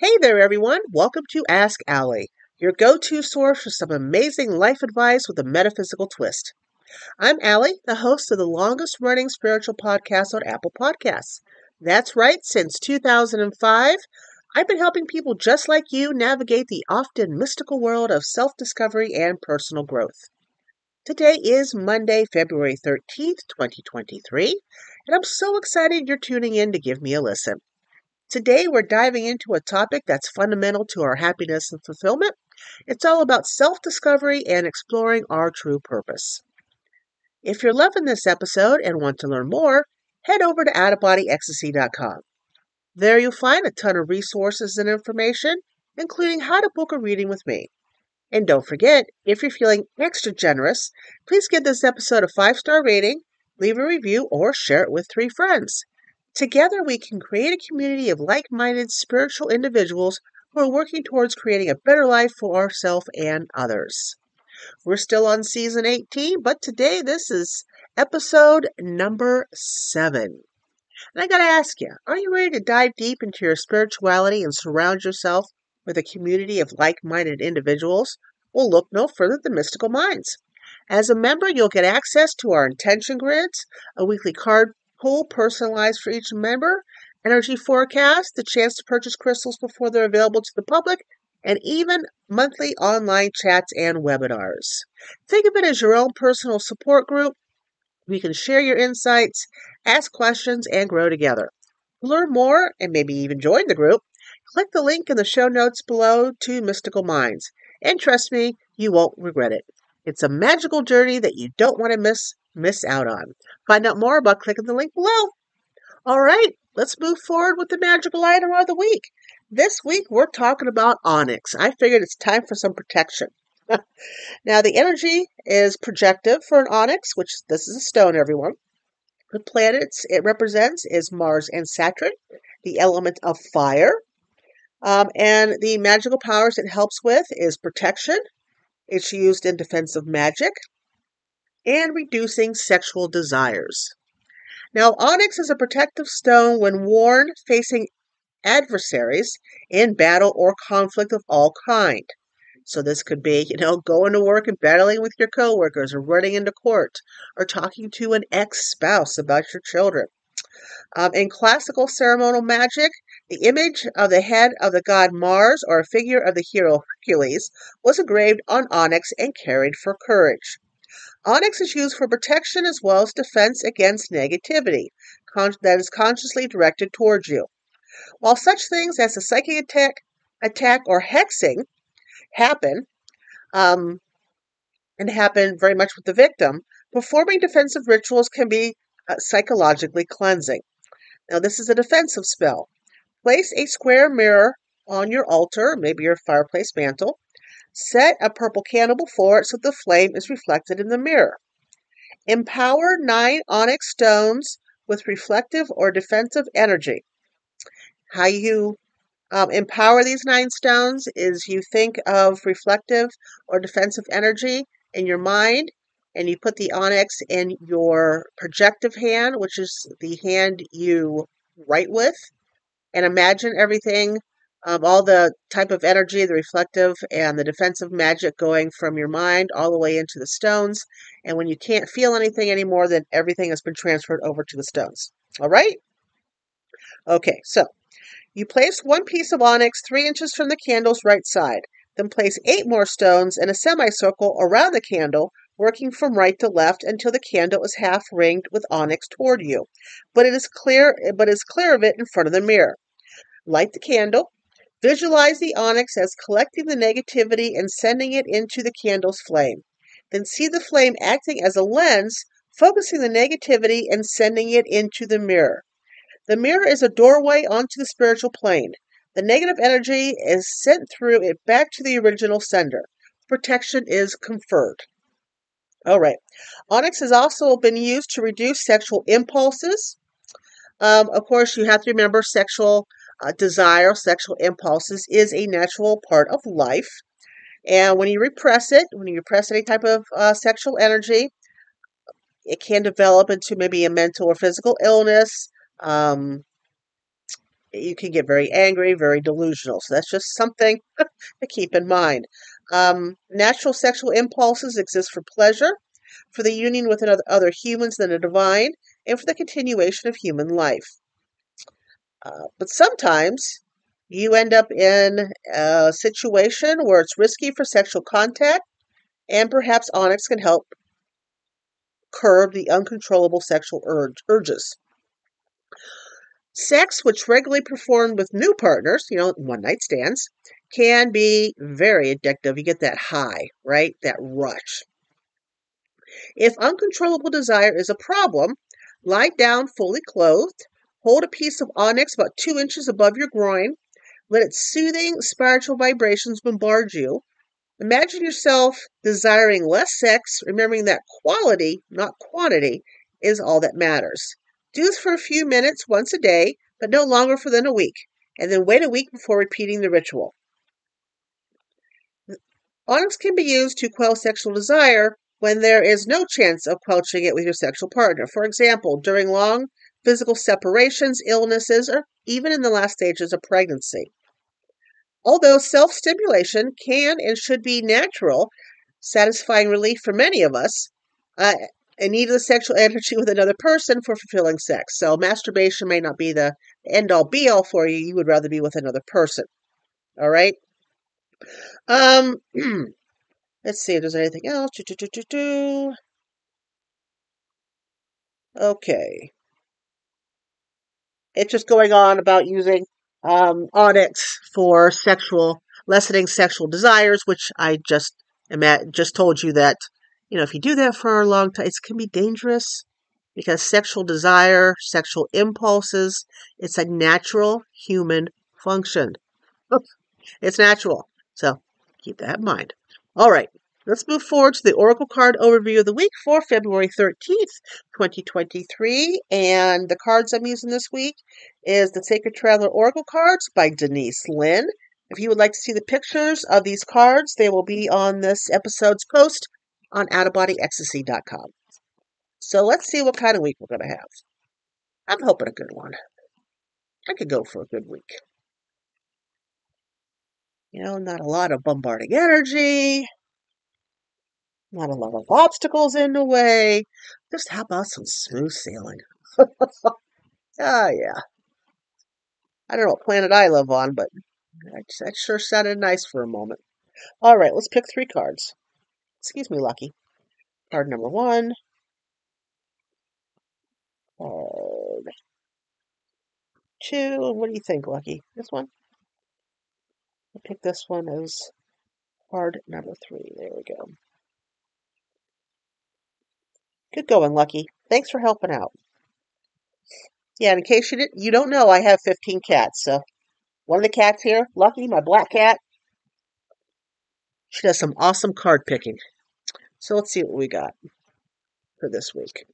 Hey there, everyone. Welcome to Ask Allie, your go to source for some amazing life advice with a metaphysical twist. I'm Allie, the host of the longest running spiritual podcast on Apple Podcasts. That's right, since 2005, I've been helping people just like you navigate the often mystical world of self discovery and personal growth. Today is Monday, February 13th, 2023, and I'm so excited you're tuning in to give me a listen. Today, we're diving into a topic that's fundamental to our happiness and fulfillment. It's all about self discovery and exploring our true purpose. If you're loving this episode and want to learn more, head over to outofbodyecstasy.com. There you'll find a ton of resources and information, including how to book a reading with me. And don't forget, if you're feeling extra generous, please give this episode a five star rating, leave a review, or share it with three friends. Together, we can create a community of like minded spiritual individuals who are working towards creating a better life for ourselves and others. We're still on season 18, but today this is episode number seven. And I got to ask you, are you ready to dive deep into your spirituality and surround yourself with a community of like minded individuals? Well, look no further than Mystical Minds. As a member, you'll get access to our intention grids, a weekly card pull personalized for each member, energy forecast, the chance to purchase crystals before they're available to the public, and even monthly online chats and webinars. Think of it as your own personal support group. We can share your insights, ask questions, and grow together. To learn more and maybe even join the group, click the link in the show notes below to Mystical Minds. And trust me, you won't regret it. It's a magical journey that you don't want to miss miss out on. Find out more about clicking the link below. All right, let's move forward with the magical item of the week. This week we're talking about onyx. I figured it's time for some protection. now the energy is projective for an onyx, which this is a stone, everyone. The planets it represents is Mars and Saturn, the element of fire. Um, and the magical powers it helps with is protection. It's used in defensive magic and reducing sexual desires. Now, onyx is a protective stone when worn facing adversaries in battle or conflict of all kind. So this could be, you know, going to work and battling with your coworkers or running into court or talking to an ex-spouse about your children. Um, in classical ceremonial magic, the image of the head of the god Mars or a figure of the hero Hercules was engraved on onyx and carried for courage. Onyx is used for protection as well as defense against negativity con- that is consciously directed towards you. While such things as a psychic attack, attack or hexing happen, um, and happen very much with the victim, performing defensive rituals can be uh, psychologically cleansing. Now, this is a defensive spell. Place a square mirror on your altar, maybe your fireplace mantle, Set a purple candle before it so the flame is reflected in the mirror. Empower nine onyx stones with reflective or defensive energy. How you um, empower these nine stones is you think of reflective or defensive energy in your mind, and you put the onyx in your projective hand, which is the hand you write with, and imagine everything um, all the type of energy, the reflective and the defensive magic going from your mind all the way into the stones. And when you can't feel anything anymore, then everything has been transferred over to the stones. All right? Okay, so you place one piece of onyx three inches from the candle's right side. Then place eight more stones in a semicircle around the candle, working from right to left until the candle is half ringed with onyx toward you. But it is clear but is clear of it in front of the mirror. Light the candle, Visualize the onyx as collecting the negativity and sending it into the candle's flame. Then see the flame acting as a lens, focusing the negativity and sending it into the mirror. The mirror is a doorway onto the spiritual plane. The negative energy is sent through it back to the original sender. Protection is conferred. All right. Onyx has also been used to reduce sexual impulses. Um, of course, you have to remember sexual uh, desire, sexual impulses is a natural part of life. And when you repress it, when you repress any type of uh, sexual energy, it can develop into maybe a mental or physical illness. Um, you can get very angry, very delusional. So that's just something to keep in mind. Um, natural sexual impulses exist for pleasure, for the union with another, other humans than the divine, and for the continuation of human life. Uh, but sometimes you end up in a situation where it's risky for sexual contact, and perhaps Onyx can help curb the uncontrollable sexual urge, urges. Sex, which regularly performed with new partners, you know, one night stands, can be very addictive. You get that high, right? That rush. If uncontrollable desire is a problem, lie down fully clothed, hold a piece of onyx about two inches above your groin, let its soothing spiritual vibrations bombard you. Imagine yourself desiring less sex, remembering that quality, not quantity, is all that matters. Do this for a few minutes once a day, but no longer for than a week, and then wait a week before repeating the ritual. Onyx can be used to quell sexual desire when there is no chance of quenching it with your sexual partner. For example, during long physical separations, illnesses, or even in the last stages of pregnancy. Although self stimulation can and should be natural, satisfying relief for many of us, uh, a need of the sexual energy with another person for fulfilling sex. So masturbation may not be the end all be all for you. You would rather be with another person. All right. Um, let's see if there's anything else. Okay. It's just going on about using um, onyx for sexual lessening sexual desires, which I just just told you that you know, if you do that for a long time, it can be dangerous because sexual desire, sexual impulses, it's a natural human function. it's natural. So keep that in mind. All right, let's move forward to the Oracle card overview of the week for February 13th, 2023. And the cards I'm using this week is the Sacred Traveler Oracle cards by Denise Linn. If you would like to see the pictures of these cards, they will be on this episode's post on outofbodyecstasy.com. So let's see what kind of week we're going to have. I'm hoping a good one. I could go for a good week. You know, not a lot of bombarding energy, not a lot of obstacles in the way. Just how about some smooth sailing? ah, yeah. I don't know what planet I live on, but that sure sounded nice for a moment. All right, let's pick three cards. Excuse me, Lucky. Card number one. Card two. What do you think, Lucky? This one? I'll pick this one as card number three. There we go. Good going, Lucky. Thanks for helping out. Yeah, in case you didn't, you don't know, I have 15 cats. So one of the cats here, Lucky, my black cat, she does some awesome card picking. So let's see what we got for this week.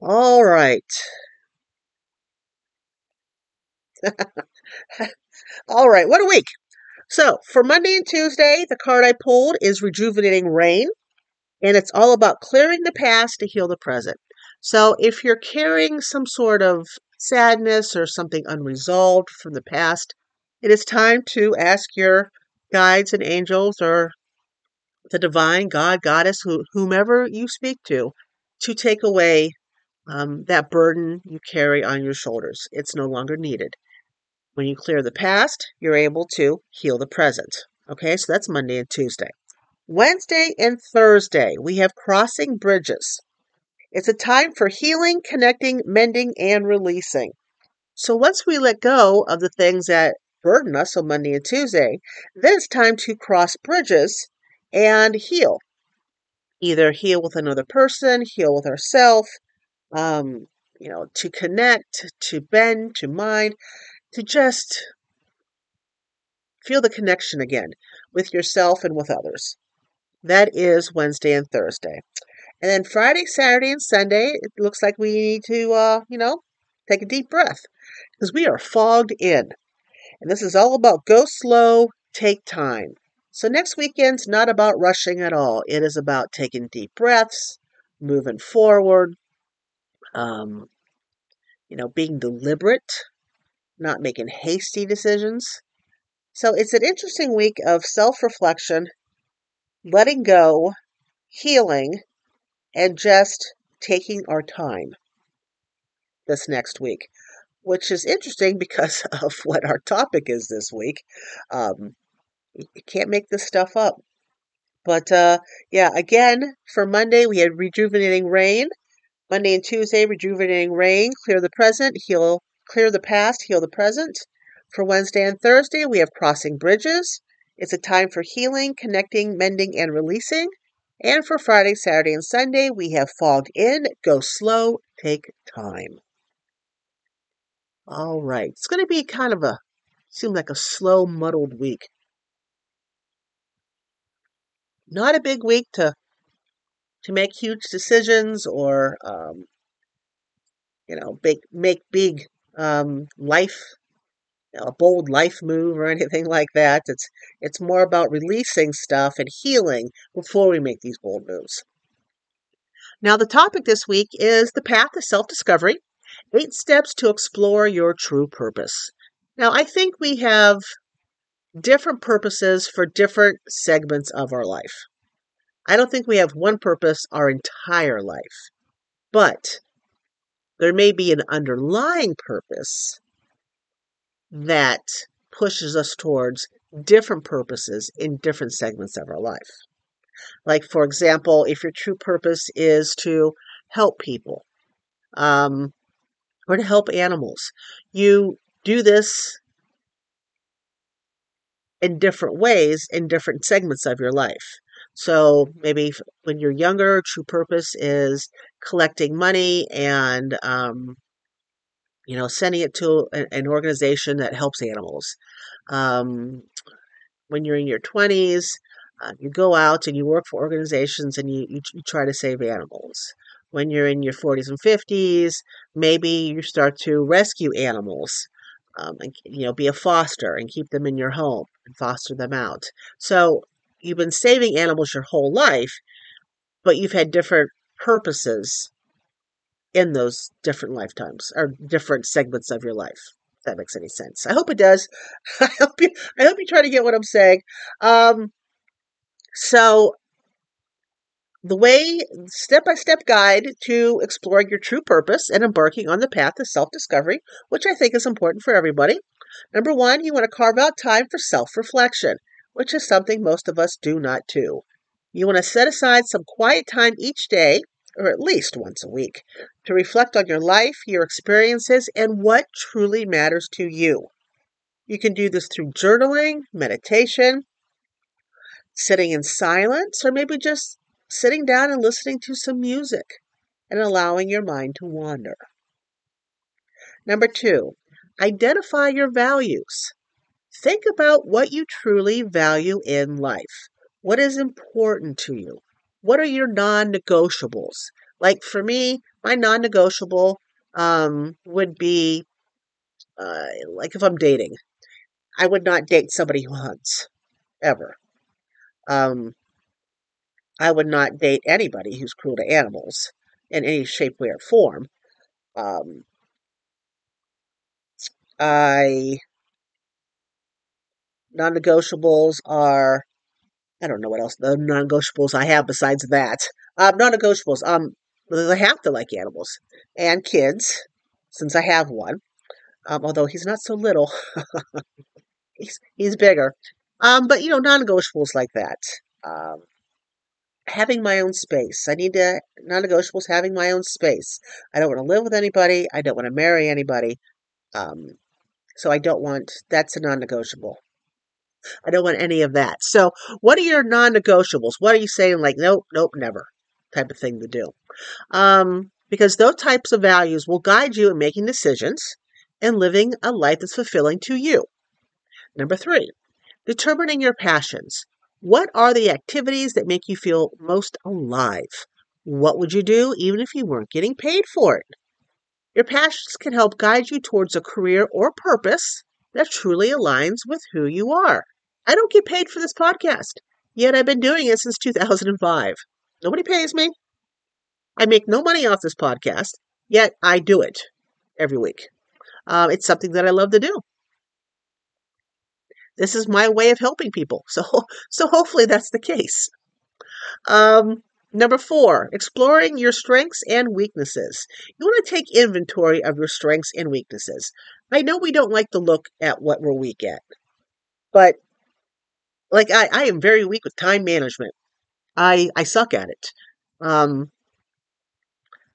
All right. All right, what a week. So, for Monday and Tuesday, the card I pulled is Rejuvenating Rain, and it's all about clearing the past to heal the present. So, if you're carrying some sort of sadness or something unresolved from the past, it is time to ask your guides and angels or the divine God, goddess, who, whomever you speak to, to take away um, that burden you carry on your shoulders. It's no longer needed. When you clear the past, you're able to heal the present. Okay, so that's Monday and Tuesday. Wednesday and Thursday, we have crossing bridges. It's a time for healing, connecting, mending, and releasing. So once we let go of the things that burden us on Monday and Tuesday, then it's time to cross bridges and heal. Either heal with another person, heal with ourselves, um, you know, to connect, to bend, to mind, to just feel the connection again with yourself and with others. That is Wednesday and Thursday. And then Friday, Saturday, and Sunday, it looks like we need to, uh, you know, take a deep breath because we are fogged in. And this is all about go slow, take time. So next weekend's not about rushing at all. It is about taking deep breaths, moving forward, um, you know, being deliberate, not making hasty decisions. So it's an interesting week of self reflection, letting go, healing, and just taking our time this next week, which is interesting because of what our topic is this week. Um, you can't make this stuff up. But uh, yeah, again, for Monday, we had rejuvenating rain. Monday and Tuesday, rejuvenating rain, clear the present, heal, clear the past, heal the present. For Wednesday and Thursday, we have crossing bridges. It's a time for healing, connecting, mending, and releasing. And for Friday, Saturday, and Sunday, we have fogged in, go slow, take time. All right. It's going to be kind of a, seem like a slow, muddled week. Not a big week to to make huge decisions or um, you know make make big um, life a bold life move or anything like that. It's it's more about releasing stuff and healing before we make these bold moves. Now the topic this week is the path to self-discovery, eight steps to explore your true purpose. Now I think we have different purposes for different segments of our life. I don't think we have one purpose our entire life, but there may be an underlying purpose that pushes us towards different purposes in different segments of our life. Like, for example, if your true purpose is to help people um, or to help animals, you do this in different ways in different segments of your life. So maybe when you're younger, true purpose is collecting money and, um, you know, sending it to an organization that helps animals. Um, when you're in your 20s, uh, you go out and you work for organizations and you, you, you try to save animals. When you're in your 40s and 50s, maybe you start to rescue animals. Um, and, you know, be a foster and keep them in your home and foster them out. So you've been saving animals your whole life, but you've had different purposes in those different lifetimes or different segments of your life. If that makes any sense. I hope it does. I hope you I hope you try to get what I'm saying. Um, so the way step by step guide to exploring your true purpose and embarking on the path of self discovery, which I think is important for everybody. Number one, you want to carve out time for self reflection which is something most of us do not do. You want to set aside some quiet time each day, or at least once a week, to reflect on your life, your experiences, and what truly matters to you. You can do this through journaling, meditation, sitting in silence, or maybe just sitting down and listening to some music and allowing your mind to wander. Number two, identify your values. Think about what you truly value in life. What is important to you? What are your non negotiables? Like for me, my non negotiable um, would be uh, like if I'm dating, I would not date somebody who hunts ever. Um, I would not date anybody who's cruel to animals in any shape, way, or form. Um, I Non negotiables are, I don't know what else the non negotiables I have besides that. Um, non negotiables, um, I have to like animals and kids, since I have one. Um, although he's not so little, he's, he's bigger. Um, but you know, non negotiables like that. Um, having my own space. I need to, non negotiables, having my own space. I don't want to live with anybody. I don't want to marry anybody. Um, so I don't want, that's a non negotiable. I don't want any of that. So, what are your non negotiables? What are you saying, like, nope, nope, never type of thing to do? Um, because those types of values will guide you in making decisions and living a life that's fulfilling to you. Number three, determining your passions. What are the activities that make you feel most alive? What would you do even if you weren't getting paid for it? Your passions can help guide you towards a career or purpose that truly aligns with who you are. I don't get paid for this podcast, yet I've been doing it since 2005. Nobody pays me. I make no money off this podcast, yet I do it every week. Um, it's something that I love to do. This is my way of helping people. So, so hopefully that's the case. Um, number four, exploring your strengths and weaknesses. You want to take inventory of your strengths and weaknesses. I know we don't like to look at what we're weak at, but like I, I am very weak with time management. I I suck at it. Um,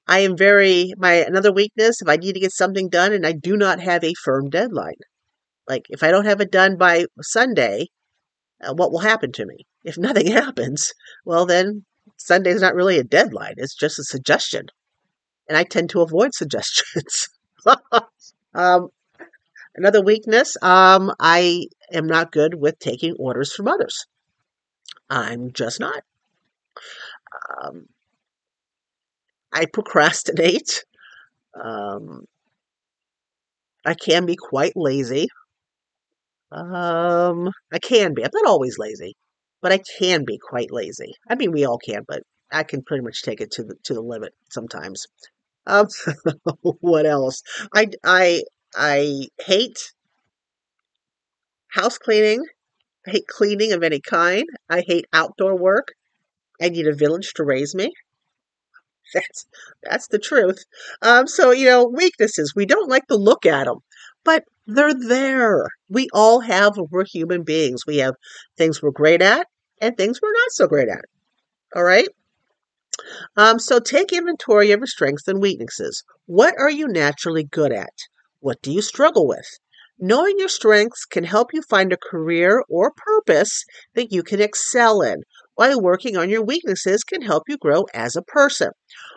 I am very my another weakness if I need to get something done and I do not have a firm deadline. Like if I don't have it done by Sunday, uh, what will happen to me? If nothing happens, well then Sunday is not really a deadline. It's just a suggestion, and I tend to avoid suggestions. um, another weakness: um, I am not good with taking orders from others. I'm just not. Um, I procrastinate. Um, I can be quite lazy. Um, I can be. I'm not always lazy, but I can be quite lazy. I mean, we all can, but I can pretty much take it to the to the limit sometimes. Um, what else? I I I hate house cleaning. I hate cleaning of any kind. I hate outdoor work. I need a village to raise me. That's that's the truth. Um, so you know, weaknesses. We don't like to look at them, but they're there. We all have. We're human beings. We have things we're great at and things we're not so great at. All right. Um, so take inventory of your strengths and weaknesses. What are you naturally good at? What do you struggle with? Knowing your strengths can help you find a career or purpose that you can excel in, while working on your weaknesses can help you grow as a person.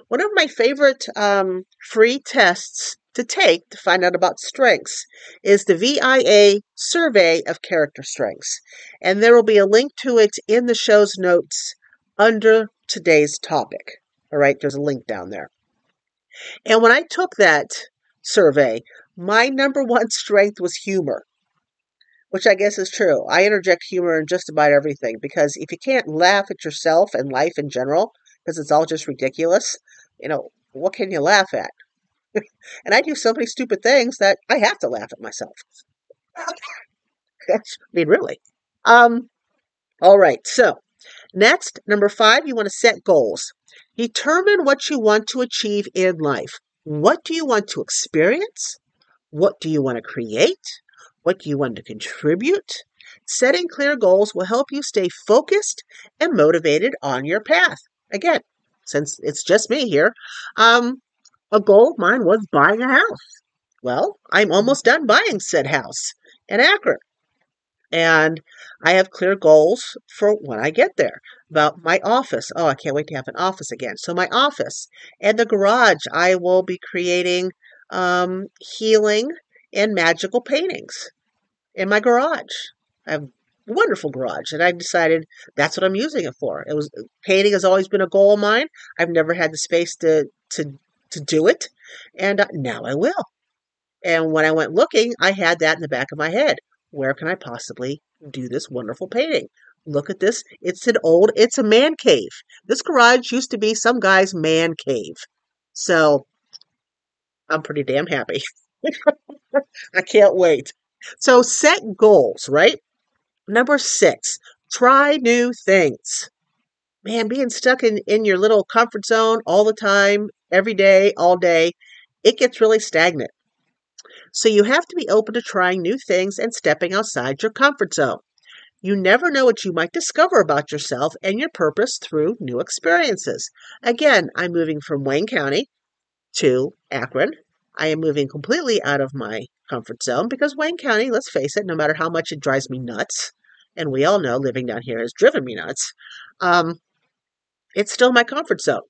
One of my favorite um, free tests to take to find out about strengths is the VIA survey of character strengths. And there will be a link to it in the show's notes under today's topic. All right, there's a link down there. And when I took that survey, my number one strength was humor which I guess is true. I interject humor in just about everything because if you can't laugh at yourself and life in general, because it's all just ridiculous, you know, what can you laugh at? and I do so many stupid things that I have to laugh at myself. I mean, really. Um, all right, so next, number five, you want to set goals. Determine what you want to achieve in life. What do you want to experience? What do you want to create? What do you want to contribute? Setting clear goals will help you stay focused and motivated on your path. Again, since it's just me here, um, a goal of mine was buying a house. Well, I'm almost done buying said house in Akron. And I have clear goals for when I get there. About my office. Oh, I can't wait to have an office again. So, my office and the garage, I will be creating um, healing and magical paintings in my garage. I have a wonderful garage, and I decided that's what I'm using it for. It was painting has always been a goal of mine. I've never had the space to to to do it, and uh, now I will. And when I went looking, I had that in the back of my head. Where can I possibly do this wonderful painting? Look at this. It's an old, it's a man cave. This garage used to be some guy's man cave. So I'm pretty damn happy. I can't wait. So set goals, right? Number six, try new things. Man, being stuck in, in your little comfort zone all the time, every day, all day, it gets really stagnant. So you have to be open to trying new things and stepping outside your comfort zone. You never know what you might discover about yourself and your purpose through new experiences. Again, I'm moving from Wayne County to Akron, I am moving completely out of my comfort zone because Wayne County, let's face it, no matter how much it drives me nuts, and we all know living down here has driven me nuts, um, it's still my comfort zone.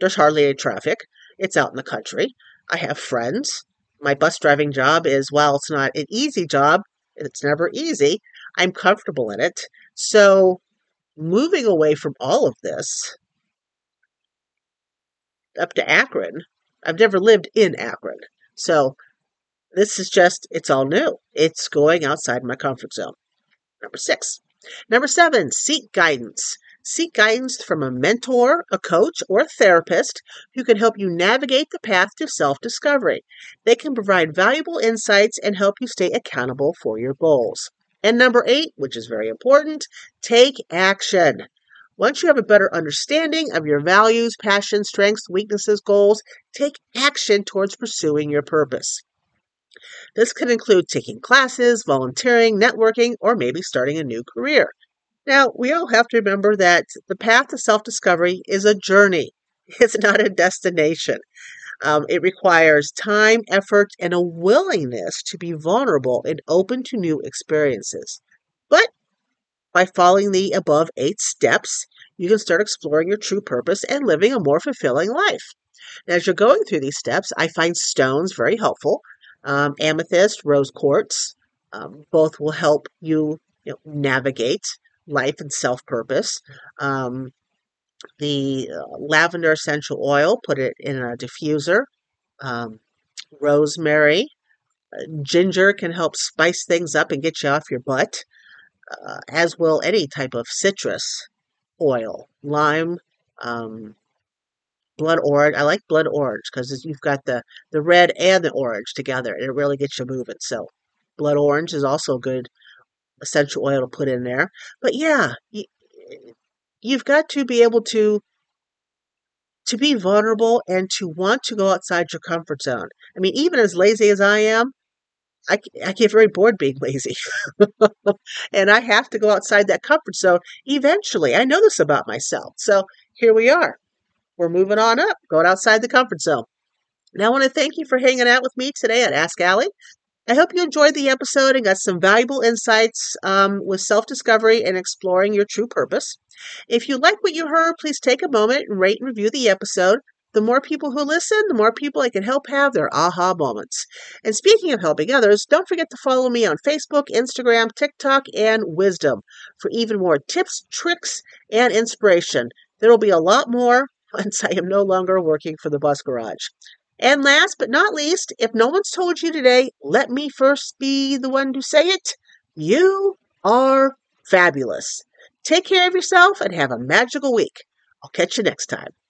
There's hardly any traffic. It's out in the country. I have friends. My bus driving job is, while it's not an easy job, it's never easy. I'm comfortable in it. So moving away from all of this up to Akron I've never lived in Akron. So this is just, it's all new. It's going outside my comfort zone. Number six. Number seven, seek guidance. Seek guidance from a mentor, a coach, or a therapist who can help you navigate the path to self discovery. They can provide valuable insights and help you stay accountable for your goals. And number eight, which is very important, take action. Once you have a better understanding of your values, passions, strengths, weaknesses, goals, take action towards pursuing your purpose. This can include taking classes, volunteering, networking, or maybe starting a new career. Now, we all have to remember that the path to self discovery is a journey, it's not a destination. Um, it requires time, effort, and a willingness to be vulnerable and open to new experiences. But by following the above eight steps, you can start exploring your true purpose and living a more fulfilling life. And as you're going through these steps, I find stones very helpful. Um, amethyst, rose quartz, um, both will help you, you know, navigate life and self purpose. Um, the uh, lavender essential oil, put it in a diffuser. Um, rosemary, uh, ginger can help spice things up and get you off your butt, uh, as will any type of citrus oil, lime, um, blood orange. I like blood orange because you've got the, the red and the orange together and it really gets you moving. So, blood orange is also a good essential oil to put in there. But yeah, you, you've got to be able to to be vulnerable and to want to go outside your comfort zone. I mean, even as lazy as I am, I, I get very bored being lazy. and I have to go outside that comfort zone eventually. I know this about myself. So here we are. We're moving on up, going outside the comfort zone. Now, I want to thank you for hanging out with me today at Ask Allie. I hope you enjoyed the episode and got some valuable insights um, with self discovery and exploring your true purpose. If you like what you heard, please take a moment and rate and review the episode. The more people who listen, the more people I can help have their aha moments. And speaking of helping others, don't forget to follow me on Facebook, Instagram, TikTok, and Wisdom for even more tips, tricks, and inspiration. There will be a lot more once I am no longer working for the bus garage. And last but not least, if no one's told you today, let me first be the one to say it. You are fabulous. Take care of yourself and have a magical week. I'll catch you next time.